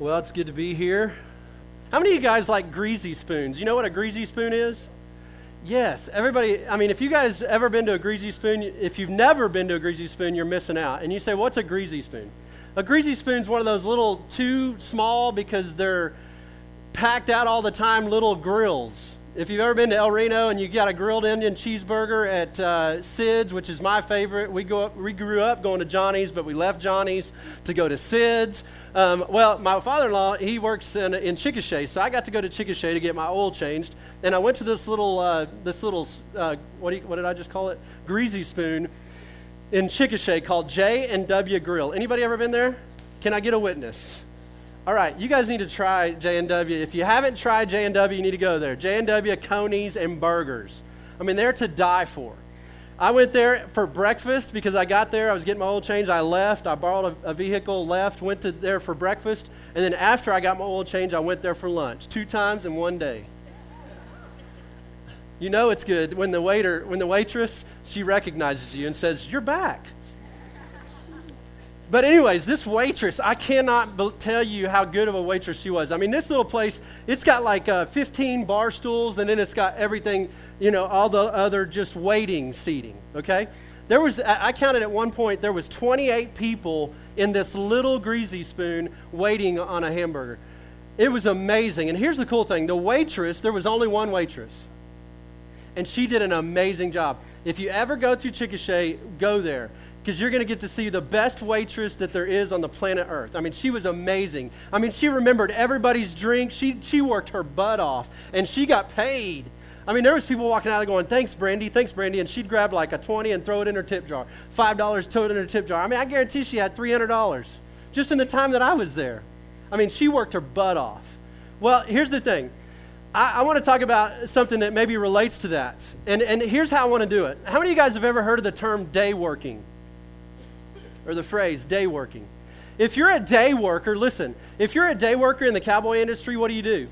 Well, it's good to be here. How many of you guys like greasy spoons? You know what a greasy spoon is? Yes, everybody. I mean, if you guys ever been to a greasy spoon, if you've never been to a greasy spoon, you're missing out. And you say, what's a greasy spoon? A greasy spoon's one of those little, too small because they're packed out all the time little grills if you've ever been to El Reno and you got a grilled Indian cheeseburger at uh, Sid's, which is my favorite, we, go up, we grew up going to Johnnie's, but we left Johnnie's to go to Sid's. Um, well, my father in law, he works in, in Chickasha, so I got to go to Chickasha to get my oil changed. And I went to this little, uh, this little uh, what, you, what did I just call it? Greasy spoon in Chickasha called J and W Grill. Anybody ever been there? Can I get a witness? All right, you guys need to try J&W. If you haven't tried J&W, you need to go there. J&W, Coney's, and burgers. I mean, they're to die for. I went there for breakfast because I got there. I was getting my oil change. I left. I borrowed a, a vehicle, left, went to there for breakfast. And then after I got my oil change, I went there for lunch two times in one day. You know it's good when the waiter, when the waitress, she recognizes you and says, "You're back." But, anyways, this waitress, I cannot be- tell you how good of a waitress she was. I mean, this little place, it's got like uh, 15 bar stools, and then it's got everything, you know, all the other just waiting seating, okay? There was, I counted at one point, there was 28 people in this little greasy spoon waiting on a hamburger. It was amazing. And here's the cool thing the waitress, there was only one waitress. And she did an amazing job. If you ever go through Chickasha, go there because you're going to get to see the best waitress that there is on the planet Earth. I mean, she was amazing. I mean, she remembered everybody's drink. She, she worked her butt off, and she got paid. I mean, there was people walking out there going, thanks, Brandy, thanks, Brandy, and she'd grab like a 20 and throw it in her tip jar. $5, throw it in her tip jar. I mean, I guarantee she had $300 just in the time that I was there. I mean, she worked her butt off. Well, here's the thing. I, I want to talk about something that maybe relates to that. And, and here's how I want to do it. How many of you guys have ever heard of the term day working? Or the phrase day working. If you're a day worker, listen, if you're a day worker in the cowboy industry, what do you do?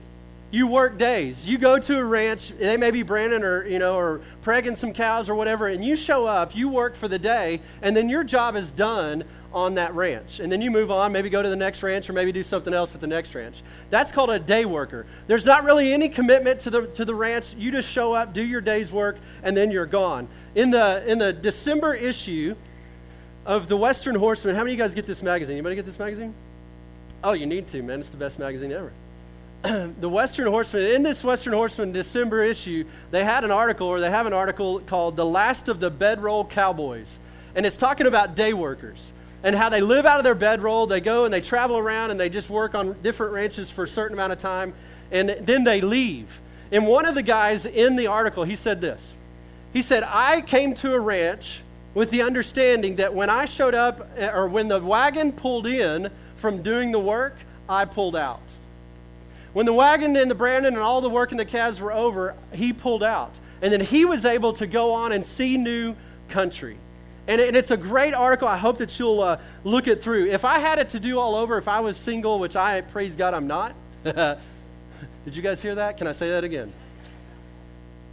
You work days. You go to a ranch, they may be branding or, you know, or pregging some cows or whatever, and you show up, you work for the day, and then your job is done on that ranch. And then you move on, maybe go to the next ranch or maybe do something else at the next ranch. That's called a day worker. There's not really any commitment to the, to the ranch. You just show up, do your day's work, and then you're gone. In the, in the December issue, of the Western Horseman. How many of you guys get this magazine? Anybody get this magazine? Oh, you need to, man. It's the best magazine ever. the Western Horseman, in this Western Horseman December issue, they had an article, or they have an article called The Last of the Bedroll Cowboys. And it's talking about day workers and how they live out of their bedroll. They go and they travel around and they just work on different ranches for a certain amount of time, and then they leave. And one of the guys in the article, he said this. He said, I came to a ranch with the understanding that when I showed up, eh, or when the wagon pulled in from doing the work, I pulled out. When the wagon and the branding and all the work in the calves were over, he pulled out. And then he was able to go on and see new country. And, and it's a great article. I hope that you'll uh, look it through. If I had it to do all over, if I was single, which I, praise God, I'm not. Did you guys hear that? Can I say that again?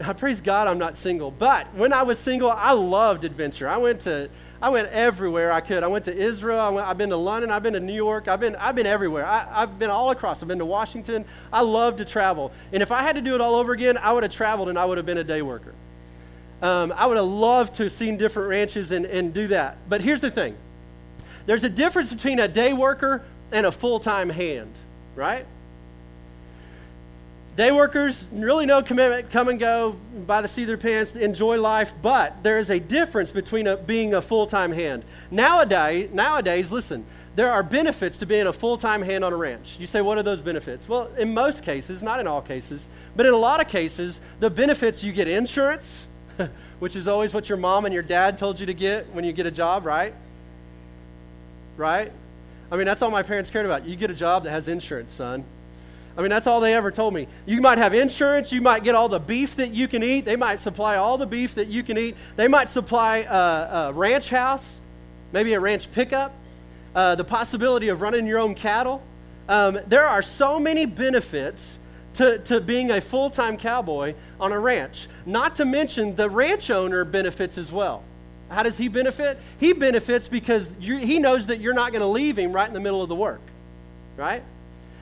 I praise God I'm not single. But when I was single, I loved adventure. I went to I went everywhere I could. I went to Israel. I I've been to London. I've been to New York. I've been, I've been everywhere. I, have been all across. I've been to Washington. I love to travel. And if I had to do it all over again, I would have traveled and I would have been a day worker. Um, I would have loved to have seen different ranches and, and do that. But here's the thing there's a difference between a day worker and a full time hand, right? Day workers, really no commitment, come and go, by the seat their pants, enjoy life, but there is a difference between a, being a full time hand. Nowadays, nowadays, listen, there are benefits to being a full time hand on a ranch. You say, what are those benefits? Well, in most cases, not in all cases, but in a lot of cases, the benefits you get insurance, which is always what your mom and your dad told you to get when you get a job, right? Right? I mean, that's all my parents cared about. You get a job that has insurance, son. I mean, that's all they ever told me. You might have insurance. You might get all the beef that you can eat. They might supply all the beef that you can eat. They might supply a, a ranch house, maybe a ranch pickup, uh, the possibility of running your own cattle. Um, there are so many benefits to, to being a full time cowboy on a ranch. Not to mention the ranch owner benefits as well. How does he benefit? He benefits because he knows that you're not going to leave him right in the middle of the work, right?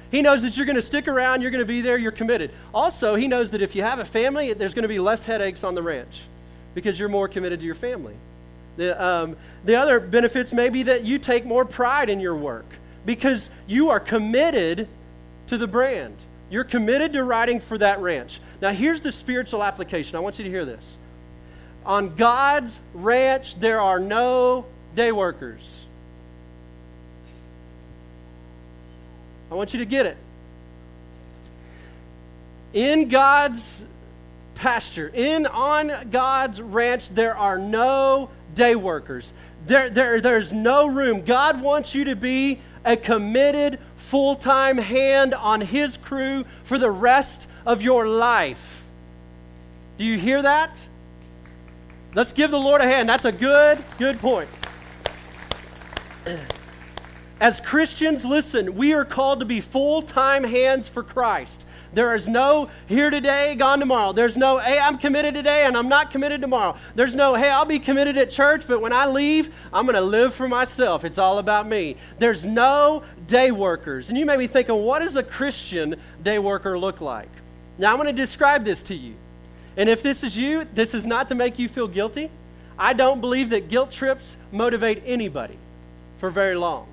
He knows that you're going to stick around, you're going to be there, you're committed. Also, he knows that if you have a family, there's going to be less headaches on the ranch because you're more committed to your family. The, um, the other benefits may be that you take more pride in your work because you are committed to the brand. You're committed to riding for that ranch. Now, here's the spiritual application. I want you to hear this. On God's ranch, there are no day workers. I want you to get it. In God's pasture, in on God's ranch, there are no day workers. There, there, there's no room. God wants you to be a committed, full time hand on His crew for the rest of your life. Do you hear that? Let's give the Lord a hand. That's a good, good point. As Christians, listen, we are called to be full time hands for Christ. There is no here today, gone tomorrow. There's no, hey, I'm committed today and I'm not committed tomorrow. There's no, hey, I'll be committed at church, but when I leave, I'm going to live for myself. It's all about me. There's no day workers. And you may be thinking, what does a Christian day worker look like? Now, I'm going to describe this to you. And if this is you, this is not to make you feel guilty. I don't believe that guilt trips motivate anybody for very long.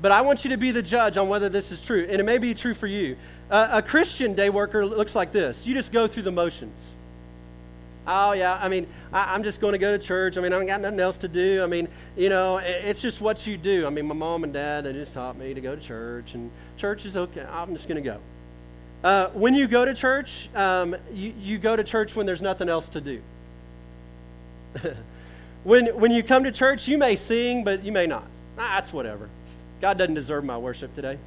But I want you to be the judge on whether this is true. And it may be true for you. Uh, a Christian day worker looks like this you just go through the motions. Oh, yeah, I mean, I, am just going to go to church. I mean, I have got nothing else to do. I mean, you know, it, it's just what you do. I mean, my mom and dad, they just taught me to go to church, and church is okay. I'm just going to go. Uh, when you go to church, um, you, you go to church when there's nothing else to do. when, when you come to church, you may sing, but you may not. Ah, that's whatever. God doesn't deserve my worship today.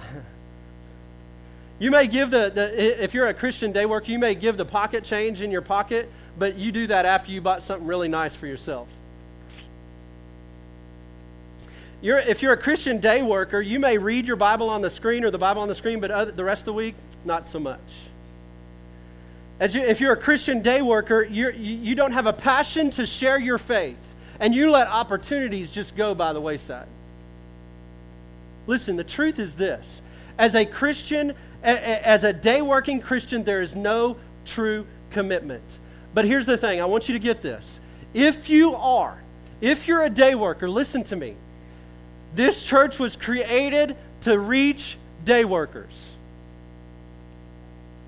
you may give the, the, if you're a Christian day worker, you may give the pocket change in your pocket, but you do that after you bought something really nice for yourself. You're, if you're a Christian day worker, you may read your Bible on the screen or the Bible on the screen, but other, the rest of the week, not so much. As you, if you're a Christian day worker, you you don't have a passion to share your faith and you let opportunities just go by the wayside. Listen, the truth is this as a Christian, as a day working Christian, there is no true commitment. But here's the thing I want you to get this. If you are, if you're a day worker, listen to me. This church was created to reach day workers.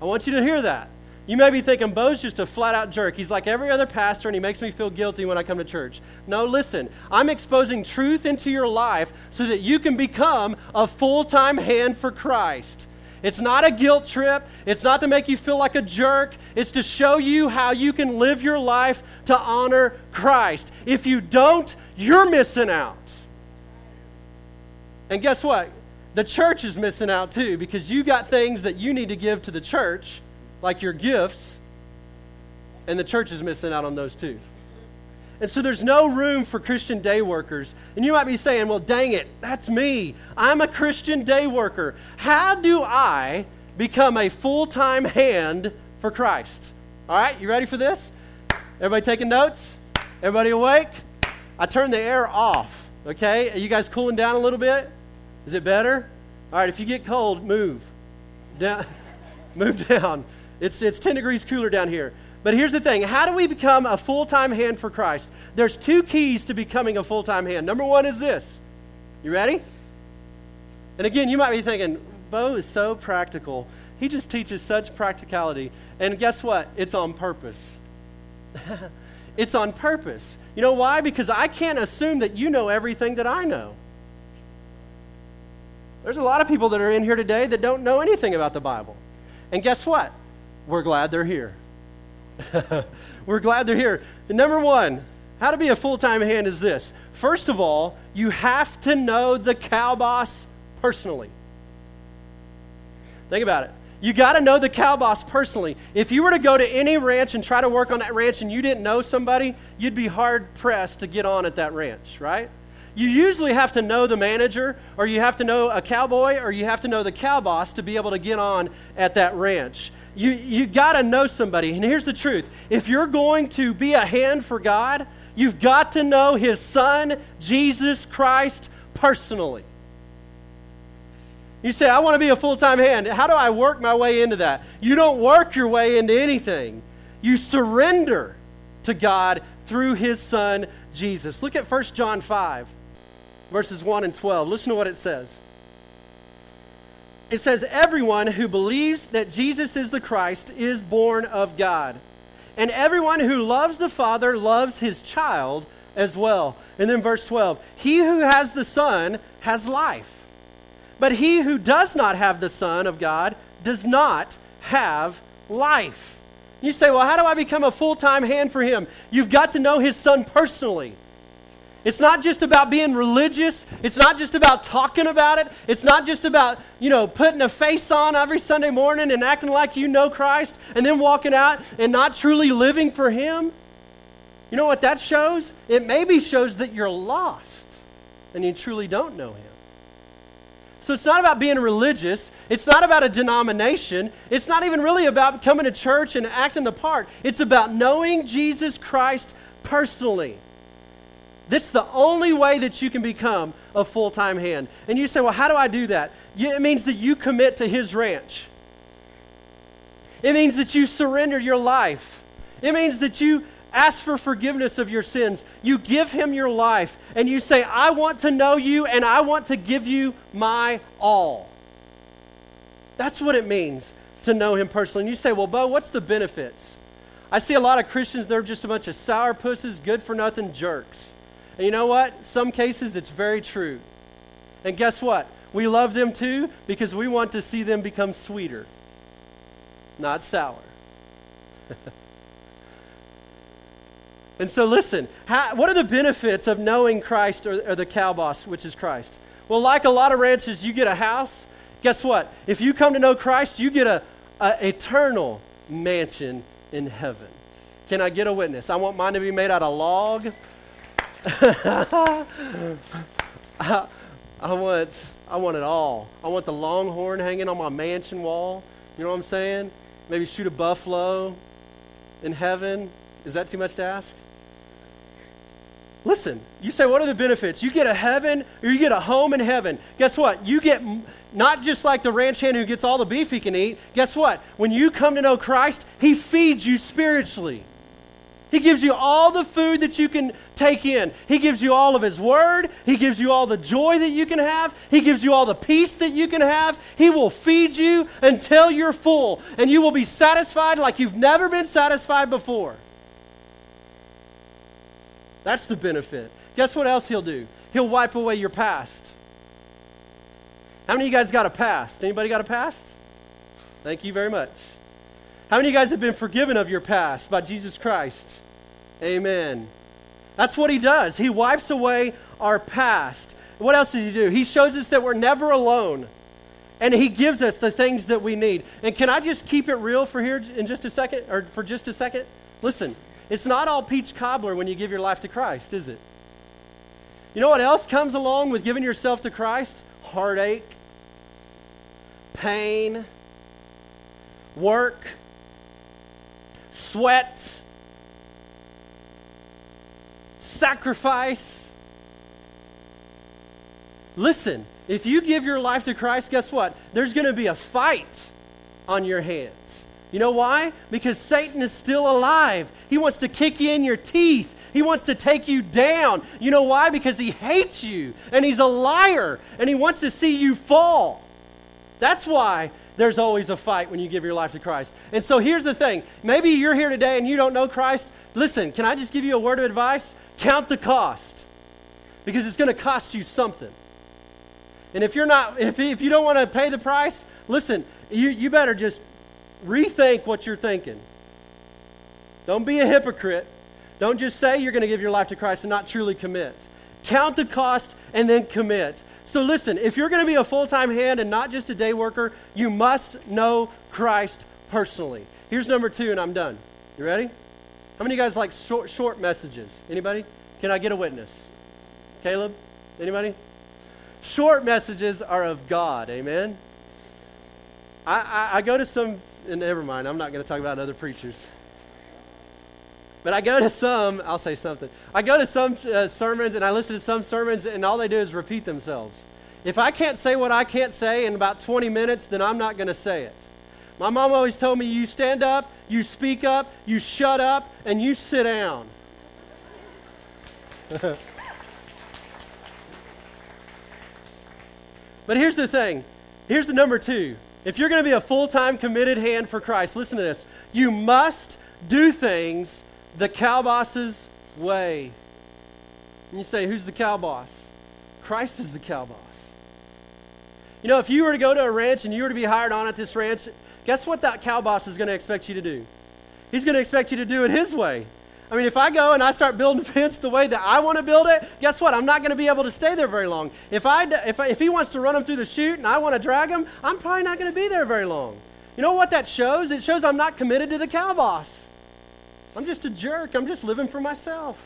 I want you to hear that. You may be thinking, Bo's just a flat out jerk. He's like every other pastor and he makes me feel guilty when I come to church. No, listen, I'm exposing truth into your life so that you can become a full time hand for Christ. It's not a guilt trip. It's not to make you feel like a jerk. It's to show you how you can live your life to honor Christ. If you don't, you're missing out. And guess what? The church is missing out too because you got things that you need to give to the church like your gifts, and the church is missing out on those too. And so there's no room for Christian day workers. And you might be saying, well, dang it, that's me. I'm a Christian day worker. How do I become a full time hand for Christ? All right, you ready for this? Everybody taking notes? Everybody awake? I turned the air off, okay? Are you guys cooling down a little bit? Is it better? All right, if you get cold, move. Down, move down. It's, it's 10 degrees cooler down here. But here's the thing how do we become a full time hand for Christ? There's two keys to becoming a full time hand. Number one is this. You ready? And again, you might be thinking, Bo is so practical. He just teaches such practicality. And guess what? It's on purpose. it's on purpose. You know why? Because I can't assume that you know everything that I know. There's a lot of people that are in here today that don't know anything about the Bible. And guess what? We're glad they're here. we're glad they're here. number one, how to be a full time hand is this. First of all, you have to know the cow boss personally. Think about it. You got to know the cow boss personally. If you were to go to any ranch and try to work on that ranch and you didn't know somebody, you'd be hard pressed to get on at that ranch, right? You usually have to know the manager, or you have to know a cowboy, or you have to know the cow boss to be able to get on at that ranch you, you got to know somebody. And here's the truth if you're going to be a hand for God, you've got to know His Son, Jesus Christ, personally. You say, I want to be a full time hand. How do I work my way into that? You don't work your way into anything, you surrender to God through His Son, Jesus. Look at 1 John 5, verses 1 and 12. Listen to what it says. It says, Everyone who believes that Jesus is the Christ is born of God. And everyone who loves the Father loves his child as well. And then verse 12 He who has the Son has life. But he who does not have the Son of God does not have life. You say, well, how do I become a full time hand for him? You've got to know his son personally. It's not just about being religious. It's not just about talking about it. It's not just about, you know, putting a face on every Sunday morning and acting like you know Christ and then walking out and not truly living for him. You know what that shows? It maybe shows that you're lost and you truly don't know him. So it's not about being religious. It's not about a denomination. It's not even really about coming to church and acting the part. It's about knowing Jesus Christ personally. This is the only way that you can become a full time hand. And you say, well, how do I do that? It means that you commit to His ranch. It means that you surrender your life. It means that you ask for forgiveness of your sins. You give him your life and you say, I want to know you and I want to give you my all. That's what it means to know him personally. And you say, Well, Bo, what's the benefits? I see a lot of Christians, they're just a bunch of sour pusses, good for nothing jerks. And you know what? Some cases it's very true. And guess what? We love them too because we want to see them become sweeter, not sour. And so, listen, how, what are the benefits of knowing Christ or, or the cow boss, which is Christ? Well, like a lot of ranches, you get a house. Guess what? If you come to know Christ, you get a, a eternal mansion in heaven. Can I get a witness? I want mine to be made out of log. I, I, want, I want it all. I want the longhorn hanging on my mansion wall. You know what I'm saying? Maybe shoot a buffalo in heaven. Is that too much to ask? Listen, you say, what are the benefits? You get a heaven or you get a home in heaven. Guess what? You get not just like the ranch hand who gets all the beef he can eat. Guess what? When you come to know Christ, he feeds you spiritually. He gives you all the food that you can take in. He gives you all of His Word. He gives you all the joy that you can have. He gives you all the peace that you can have. He will feed you until you're full, and you will be satisfied like you've never been satisfied before. That's the benefit. Guess what else he'll do? He'll wipe away your past. How many of you guys got a past? Anybody got a past? Thank you very much. How many of you guys have been forgiven of your past by Jesus Christ? Amen. That's what he does. He wipes away our past. What else does he do? He shows us that we're never alone. And he gives us the things that we need. And can I just keep it real for here in just a second or for just a second? Listen, it's not all peach cobbler when you give your life to Christ, is it? You know what else comes along with giving yourself to Christ? Heartache, pain, work, sweat, sacrifice. Listen, if you give your life to Christ, guess what? There's going to be a fight on your hands. You know why? Because Satan is still alive. He wants to kick you in your teeth. He wants to take you down. You know why? Because he hates you and he's a liar and he wants to see you fall. That's why there's always a fight when you give your life to Christ. And so here's the thing maybe you're here today and you don't know Christ. Listen, can I just give you a word of advice? Count the cost because it's going to cost you something. And if you're not, if, if you don't want to pay the price, listen, you, you better just rethink what you're thinking. Don't be a hypocrite. Don't just say you're going to give your life to Christ and not truly commit. Count the cost and then commit. So listen, if you're going to be a full-time hand and not just a day worker, you must know Christ personally. Here's number 2 and I'm done. You ready? How many of you guys like short, short messages? Anybody? Can I get a witness? Caleb? Anybody? Short messages are of God. Amen. I, I, I go to some, and never mind, I'm not going to talk about other preachers. But I go to some, I'll say something. I go to some uh, sermons and I listen to some sermons, and all they do is repeat themselves. If I can't say what I can't say in about 20 minutes, then I'm not going to say it. My mom always told me you stand up, you speak up, you shut up, and you sit down. but here's the thing here's the number two. If you're going to be a full time committed hand for Christ, listen to this. You must do things the cow boss's way. And you say, who's the cow boss? Christ is the cow boss. You know, if you were to go to a ranch and you were to be hired on at this ranch, guess what that cow boss is going to expect you to do? He's going to expect you to do it his way. I mean, if I go and I start building a fence the way that I want to build it, guess what? I'm not going to be able to stay there very long. If, I, if, I, if he wants to run them through the chute and I want to drag them, I'm probably not going to be there very long. You know what that shows? It shows I'm not committed to the cow boss. I'm just a jerk. I'm just living for myself.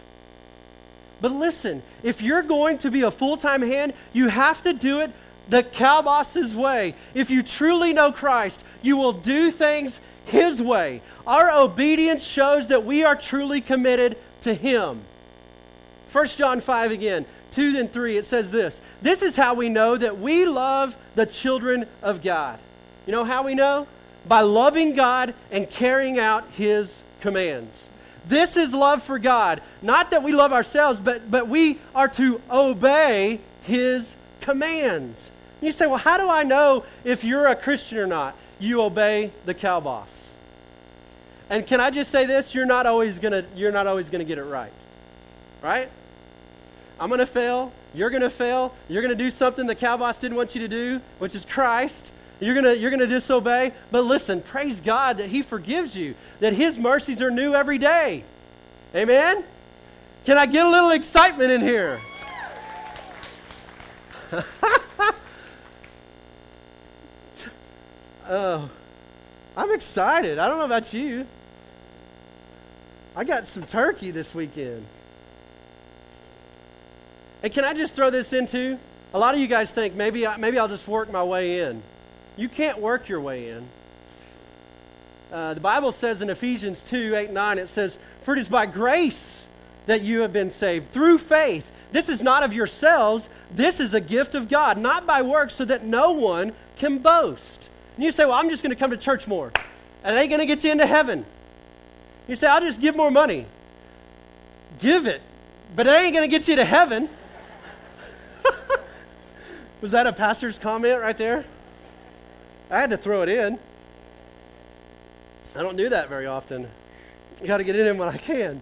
But listen, if you're going to be a full time hand, you have to do it the cow boss's way. If you truly know Christ, you will do things his way. Our obedience shows that we are truly committed to him. 1 John 5 again, 2 and 3, it says this This is how we know that we love the children of God. You know how we know? By loving God and carrying out his commands. This is love for God. Not that we love ourselves, but, but we are to obey His commands. You say, well, how do I know if you're a Christian or not? You obey the cow boss. And can I just say this? You're not always gonna, you're not always gonna get it right. Right? I'm gonna fail. You're gonna fail. You're gonna do something the cow boss didn't want you to do, which is Christ. You're going to you're gonna disobey. But listen, praise God that He forgives you, that His mercies are new every day. Amen? Can I get a little excitement in here? oh, I'm excited. I don't know about you. I got some turkey this weekend. And can I just throw this into? A lot of you guys think maybe, maybe I'll just work my way in. You can't work your way in. Uh, the Bible says in Ephesians 2 8 9, it says, For it is by grace that you have been saved, through faith. This is not of yourselves, this is a gift of God, not by works, so that no one can boast. And you say, Well, I'm just going to come to church more. And it ain't going to get you into heaven. You say, I'll just give more money. Give it, but it ain't going to get you to heaven. Was that a pastor's comment right there? I had to throw it in. I don't do that very often. You got to get it in when I can.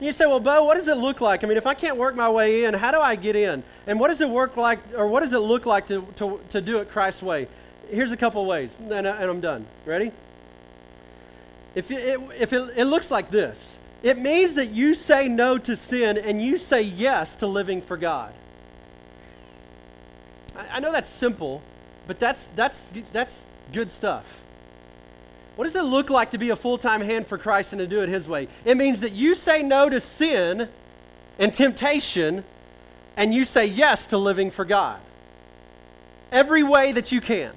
You say, well, Bo, what does it look like? I mean, if I can't work my way in, how do I get in? And what does it work like, or what does it look like to, to, to do it Christ's way? Here's a couple ways, and, I, and I'm done. Ready? If, it, if it, it looks like this, it means that you say no to sin and you say yes to living for God. I, I know that's simple, but that's, that's, that's good stuff. What does it look like to be a full time hand for Christ and to do it His way? It means that you say no to sin and temptation, and you say yes to living for God. Every way that you can.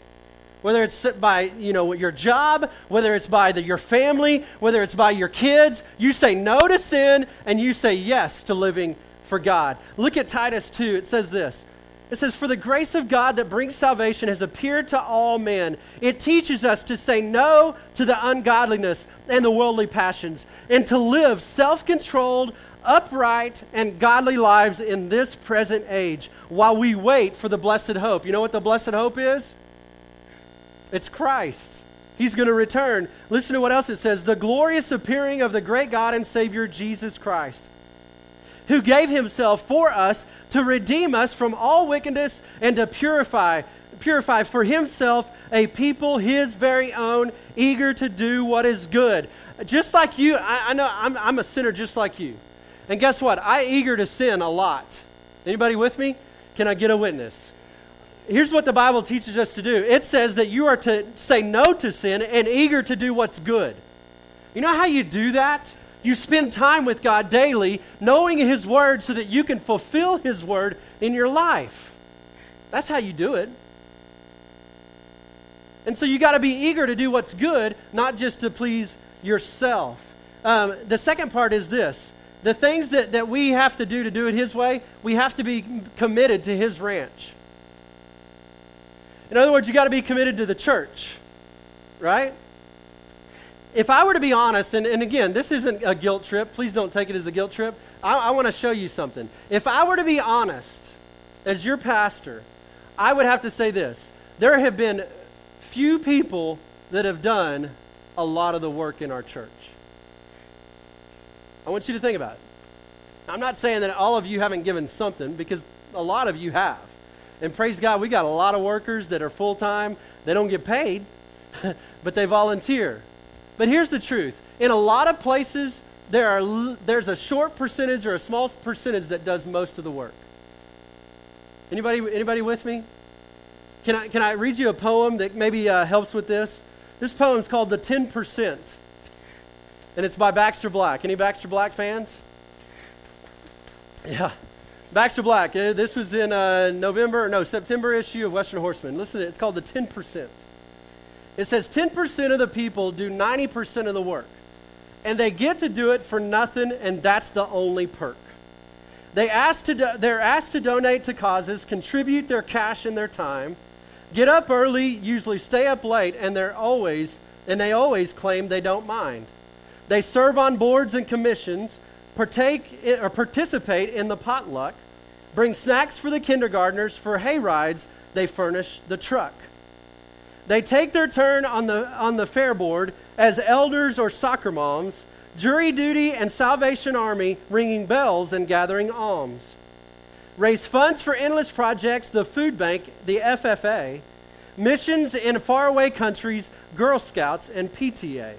Whether it's by you know your job, whether it's by the, your family, whether it's by your kids, you say no to sin and you say yes to living for God. Look at Titus 2. It says this it says, For the grace of God that brings salvation has appeared to all men. It teaches us to say no to the ungodliness and the worldly passions, and to live self controlled, upright, and godly lives in this present age while we wait for the blessed hope. You know what the blessed hope is? It's Christ. He's going to return. Listen to what else it says the glorious appearing of the great God and Savior Jesus Christ who gave himself for us to redeem us from all wickedness and to purify purify for himself a people his very own eager to do what is good. Just like you i, I know I'm, I'm a sinner just like you. And guess what? I eager to sin a lot. Anybody with me? Can i get a witness? Here's what the bible teaches us to do. It says that you are to say no to sin and eager to do what's good. You know how you do that you spend time with God daily, knowing His Word so that you can fulfill His Word in your life. That's how you do it. And so you got to be eager to do what's good, not just to please yourself. Um, the second part is this the things that, that we have to do to do it His way, we have to be committed to His ranch. In other words, you got to be committed to the church, right? If I were to be honest, and, and again, this isn't a guilt trip, please don't take it as a guilt trip. I, I want to show you something. If I were to be honest as your pastor, I would have to say this there have been few people that have done a lot of the work in our church. I want you to think about it. I'm not saying that all of you haven't given something because a lot of you have. And praise God, we got a lot of workers that are full time. They don't get paid, but they volunteer. But here's the truth in a lot of places, there are, there's a short percentage or a small percentage that does most of the work. Anybody, anybody with me? Can I, can I read you a poem that maybe uh, helps with this? This poem is called The 10%, and it's by Baxter Black. Any Baxter Black fans? Yeah. Baxter Black. Uh, this was in uh, November, no, September issue of Western Horseman. Listen, to it, it's called The 10%. It says 10% of the people do 90% of the work, and they get to do it for nothing, and that's the only perk. They ask to do, they're asked to donate to causes, contribute their cash and their time, get up early, usually stay up late, and they're always and they always claim they don't mind. They serve on boards and commissions, partake in, or participate in the potluck, bring snacks for the kindergartners, for hay rides, they furnish the truck. They take their turn on the, on the fair board as elders or soccer moms, jury duty and Salvation Army ringing bells and gathering alms. Raise funds for endless projects, the food bank, the FFA, missions in faraway countries, Girl Scouts, and PTA.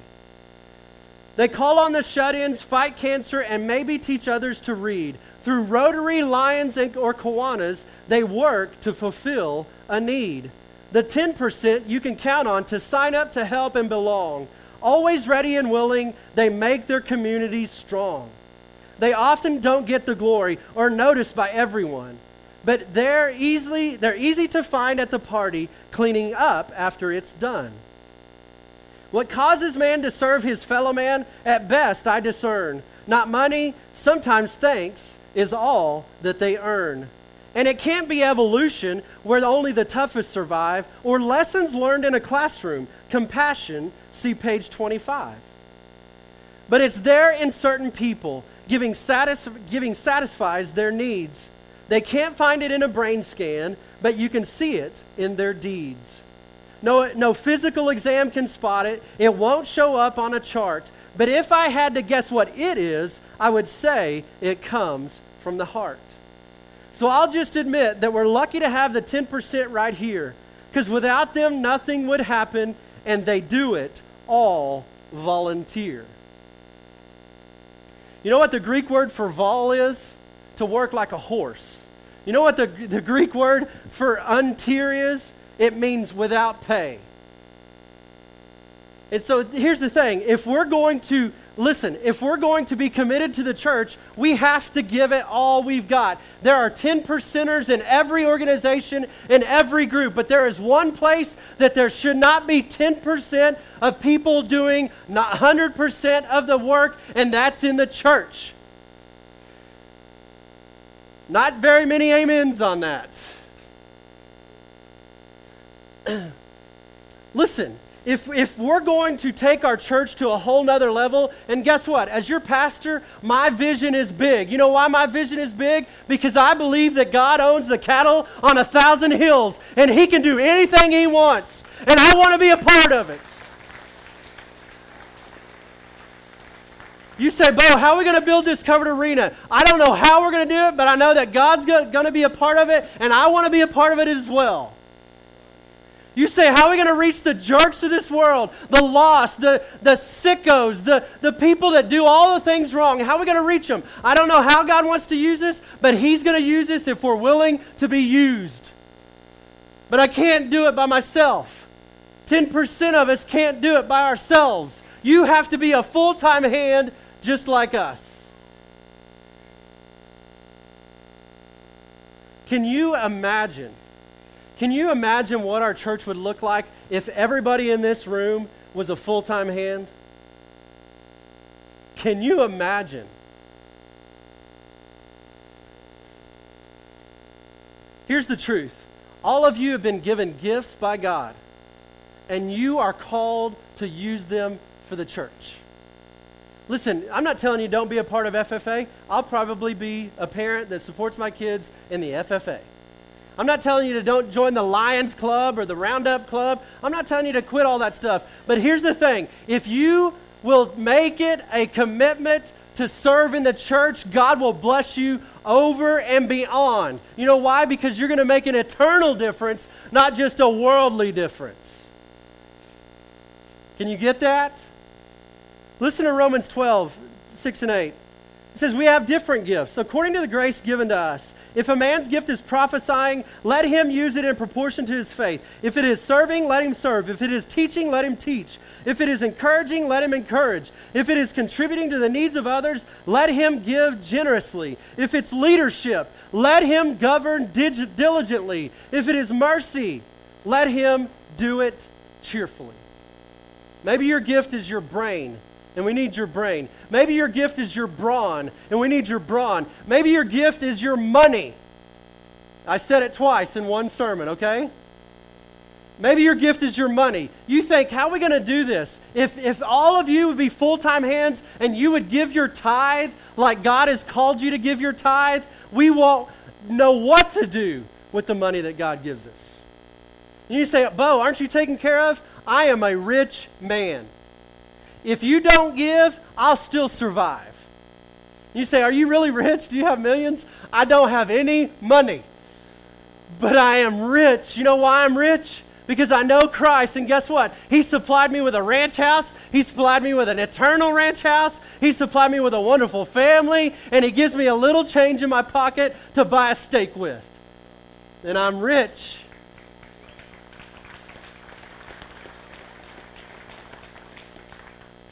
They call on the shut ins, fight cancer, and maybe teach others to read. Through Rotary, Lions, or Kiwanis, they work to fulfill a need. The 10% you can count on to sign up to help and belong. Always ready and willing, they make their communities strong. They often don't get the glory or noticed by everyone, but they're easily they're easy to find at the party cleaning up after it's done. What causes man to serve his fellow man, at best I discern. Not money, sometimes thanks, is all that they earn. And it can't be evolution where only the toughest survive, or lessons learned in a classroom. Compassion, see page 25. But it's there in certain people, giving, giving satisfies their needs. They can't find it in a brain scan, but you can see it in their deeds. No, no physical exam can spot it. It won't show up on a chart. But if I had to guess what it is, I would say it comes from the heart. So I'll just admit that we're lucky to have the 10% right here, because without them, nothing would happen, and they do it all volunteer. You know what the Greek word for vol is? To work like a horse. You know what the, the Greek word for untier is? It means without pay. And so here's the thing if we're going to, listen, if we're going to be committed to the church, we have to give it all we've got. There are 10 percenters in every organization, in every group, but there is one place that there should not be 10% of people doing not 100% of the work, and that's in the church. Not very many amens on that. Listen, if, if we're going to take our church to a whole nother level, and guess what? As your pastor, my vision is big. You know why my vision is big? Because I believe that God owns the cattle on a thousand hills, and He can do anything He wants. And I want to be a part of it. You say, Bo, how are we going to build this covered arena? I don't know how we're going to do it, but I know that God's going to be a part of it, and I want to be a part of it as well. You say, how are we going to reach the jerks of this world, the lost, the, the sickos, the, the people that do all the things wrong? How are we going to reach them? I don't know how God wants to use us, but He's going to use us if we're willing to be used. But I can't do it by myself. 10% of us can't do it by ourselves. You have to be a full time hand just like us. Can you imagine? Can you imagine what our church would look like if everybody in this room was a full time hand? Can you imagine? Here's the truth all of you have been given gifts by God, and you are called to use them for the church. Listen, I'm not telling you don't be a part of FFA. I'll probably be a parent that supports my kids in the FFA. I'm not telling you to don't join the Lions Club or the Roundup Club. I'm not telling you to quit all that stuff. But here's the thing if you will make it a commitment to serve in the church, God will bless you over and beyond. You know why? Because you're going to make an eternal difference, not just a worldly difference. Can you get that? Listen to Romans 12, 6 and 8. It says, We have different gifts according to the grace given to us. If a man's gift is prophesying, let him use it in proportion to his faith. If it is serving, let him serve. If it is teaching, let him teach. If it is encouraging, let him encourage. If it is contributing to the needs of others, let him give generously. If it's leadership, let him govern dig- diligently. If it is mercy, let him do it cheerfully. Maybe your gift is your brain and we need your brain. Maybe your gift is your brawn, and we need your brawn. Maybe your gift is your money. I said it twice in one sermon, okay? Maybe your gift is your money. You think, how are we going to do this? If, if all of you would be full time hands and you would give your tithe like God has called you to give your tithe, we won't know what to do with the money that God gives us. And you say, Bo, aren't you taken care of? I am a rich man. If you don't give, I'll still survive. You say, Are you really rich? Do you have millions? I don't have any money. But I am rich. You know why I'm rich? Because I know Christ, and guess what? He supplied me with a ranch house. He supplied me with an eternal ranch house. He supplied me with a wonderful family, and He gives me a little change in my pocket to buy a steak with. And I'm rich.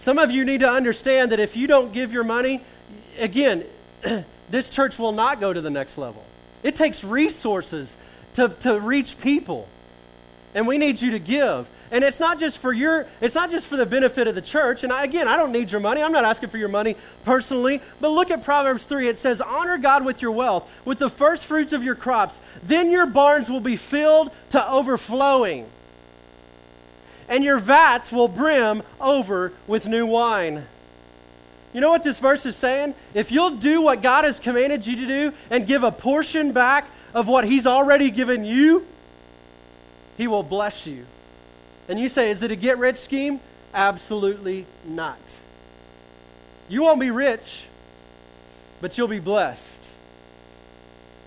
Some of you need to understand that if you don't give your money, again, this church will not go to the next level. It takes resources to, to reach people. And we need you to give. And it's not just for your it's not just for the benefit of the church. And I, again, I don't need your money. I'm not asking for your money personally. But look at Proverbs 3. It says, "Honor God with your wealth, with the first fruits of your crops. Then your barns will be filled to overflowing." And your vats will brim over with new wine. You know what this verse is saying? If you'll do what God has commanded you to do and give a portion back of what He's already given you, He will bless you. And you say, is it a get rich scheme? Absolutely not. You won't be rich, but you'll be blessed.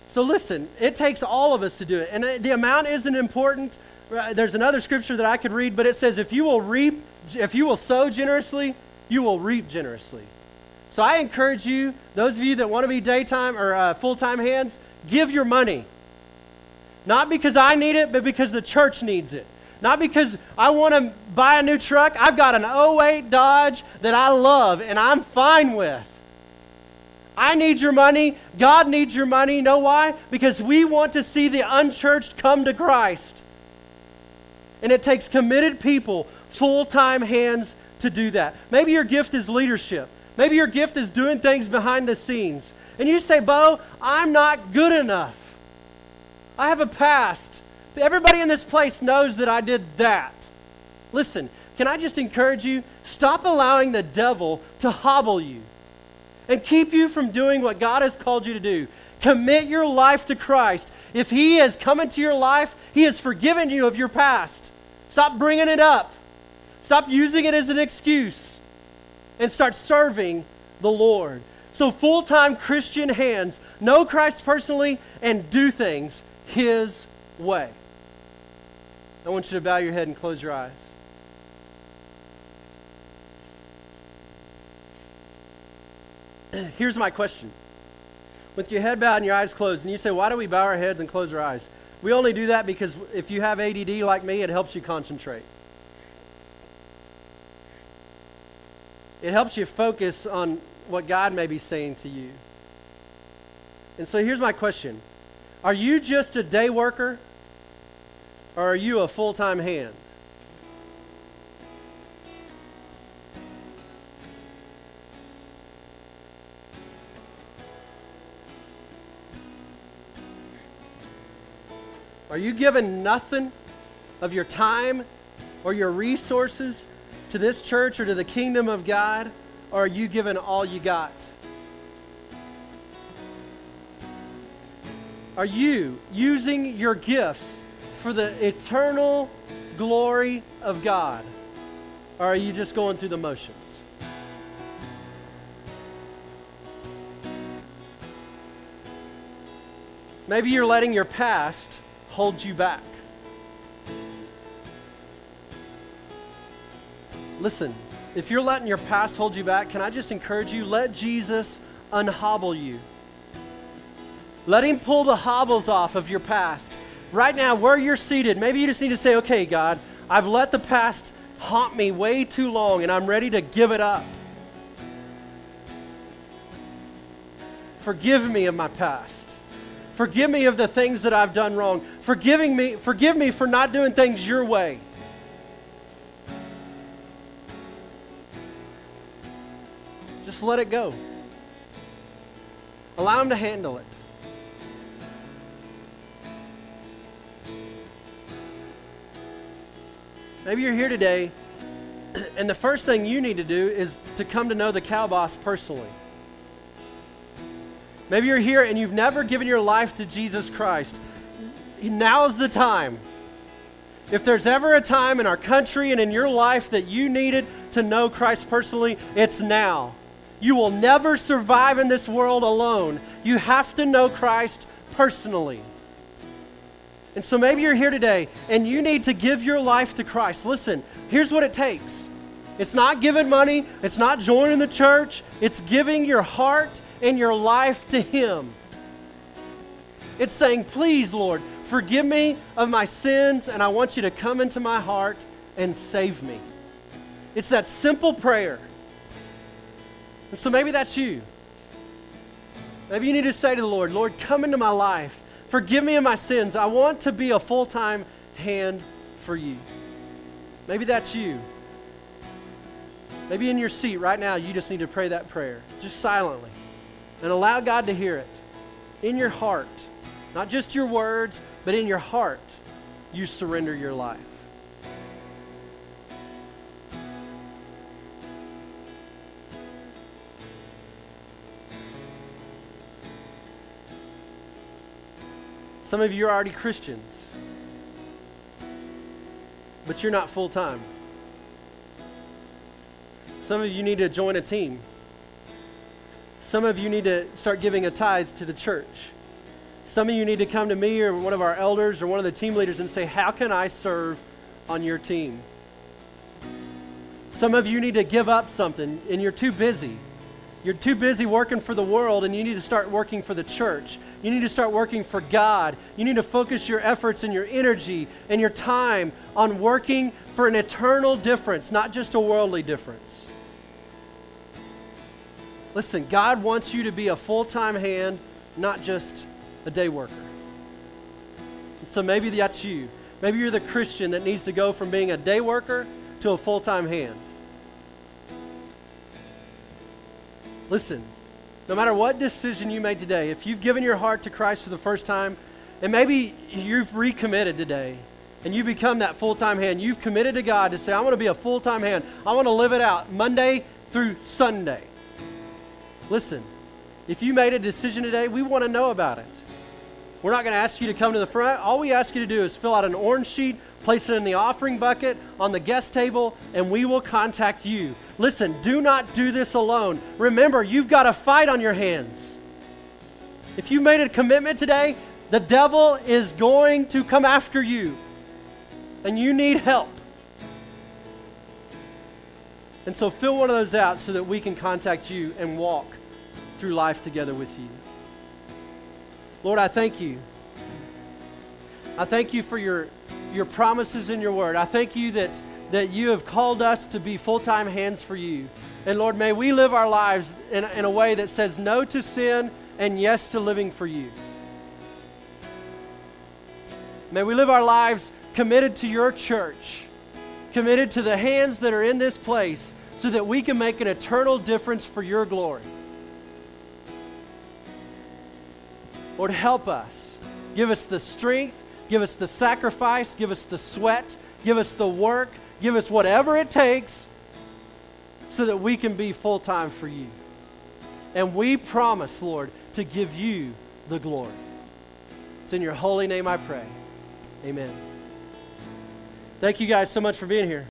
So listen, it takes all of us to do it. And the amount isn't important. There's another scripture that I could read, but it says, if you will reap, if you will sow generously, you will reap generously. So I encourage you, those of you that want to be daytime or uh, full time hands, give your money. Not because I need it, but because the church needs it. Not because I want to buy a new truck. I've got an 08 Dodge that I love and I'm fine with. I need your money. God needs your money. You know why? Because we want to see the unchurched come to Christ. And it takes committed people, full time hands to do that. Maybe your gift is leadership. Maybe your gift is doing things behind the scenes. And you say, Bo, I'm not good enough. I have a past. Everybody in this place knows that I did that. Listen, can I just encourage you? Stop allowing the devil to hobble you and keep you from doing what God has called you to do. Commit your life to Christ. If He has come into your life, He has forgiven you of your past. Stop bringing it up. Stop using it as an excuse and start serving the Lord. So, full time Christian hands know Christ personally and do things His way. I want you to bow your head and close your eyes. Here's my question. With your head bowed and your eyes closed, and you say, Why do we bow our heads and close our eyes? We only do that because if you have ADD like me, it helps you concentrate. It helps you focus on what God may be saying to you. And so here's my question Are you just a day worker, or are you a full time hand? Are you giving nothing of your time or your resources to this church or to the kingdom of God? Or are you giving all you got? Are you using your gifts for the eternal glory of God? Or are you just going through the motions? Maybe you're letting your past hold you back. Listen, if you're letting your past hold you back, can I just encourage you? Let Jesus unhobble you. Let him pull the hobbles off of your past. Right now, where you're seated, maybe you just need to say, okay, God, I've let the past haunt me way too long and I'm ready to give it up. Forgive me of my past. Forgive me of the things that I've done wrong. Forgiving me, forgive me for not doing things your way. Just let it go. Allow him to handle it. Maybe you're here today, and the first thing you need to do is to come to know the cow boss personally. Maybe you're here and you've never given your life to Jesus Christ. Now's the time. If there's ever a time in our country and in your life that you needed to know Christ personally, it's now. You will never survive in this world alone. You have to know Christ personally. And so maybe you're here today and you need to give your life to Christ. Listen, here's what it takes it's not giving money, it's not joining the church, it's giving your heart and your life to Him. It's saying, Please, Lord, forgive me of my sins, and I want you to come into my heart and save me. It's that simple prayer. And so maybe that's you. Maybe you need to say to the Lord, Lord, come into my life. Forgive me of my sins. I want to be a full time hand for you. Maybe that's you. Maybe in your seat right now, you just need to pray that prayer, just silently, and allow God to hear it in your heart. Not just your words, but in your heart, you surrender your life. Some of you are already Christians, but you're not full time. Some of you need to join a team. Some of you need to start giving a tithe to the church. Some of you need to come to me or one of our elders or one of the team leaders and say, How can I serve on your team? Some of you need to give up something and you're too busy. You're too busy working for the world and you need to start working for the church. You need to start working for God. You need to focus your efforts and your energy and your time on working for an eternal difference, not just a worldly difference. Listen, God wants you to be a full time hand, not just a day worker. So maybe that's you. Maybe you're the Christian that needs to go from being a day worker to a full time hand. Listen, no matter what decision you made today, if you've given your heart to Christ for the first time, and maybe you've recommitted today, and you become that full time hand, you've committed to God to say, I want to be a full time hand. I want to live it out Monday through Sunday. Listen, if you made a decision today, we want to know about it. We're not going to ask you to come to the front. All we ask you to do is fill out an orange sheet, place it in the offering bucket on the guest table, and we will contact you. Listen, do not do this alone. Remember, you've got a fight on your hands. If you made a commitment today, the devil is going to come after you, and you need help. And so fill one of those out so that we can contact you and walk through life together with you. Lord, I thank you. I thank you for your, your promises in your word. I thank you that that you have called us to be full time hands for you. And Lord, may we live our lives in, in a way that says no to sin and yes to living for you. May we live our lives committed to your church, committed to the hands that are in this place, so that we can make an eternal difference for your glory. Lord, help us. Give us the strength give us the sacrifice, give us the sweat, give us the work, give us whatever it takes so that we can be full time for you. And we promise, Lord, to give you the glory. It's in your holy name I pray. Amen. Thank you guys so much for being here.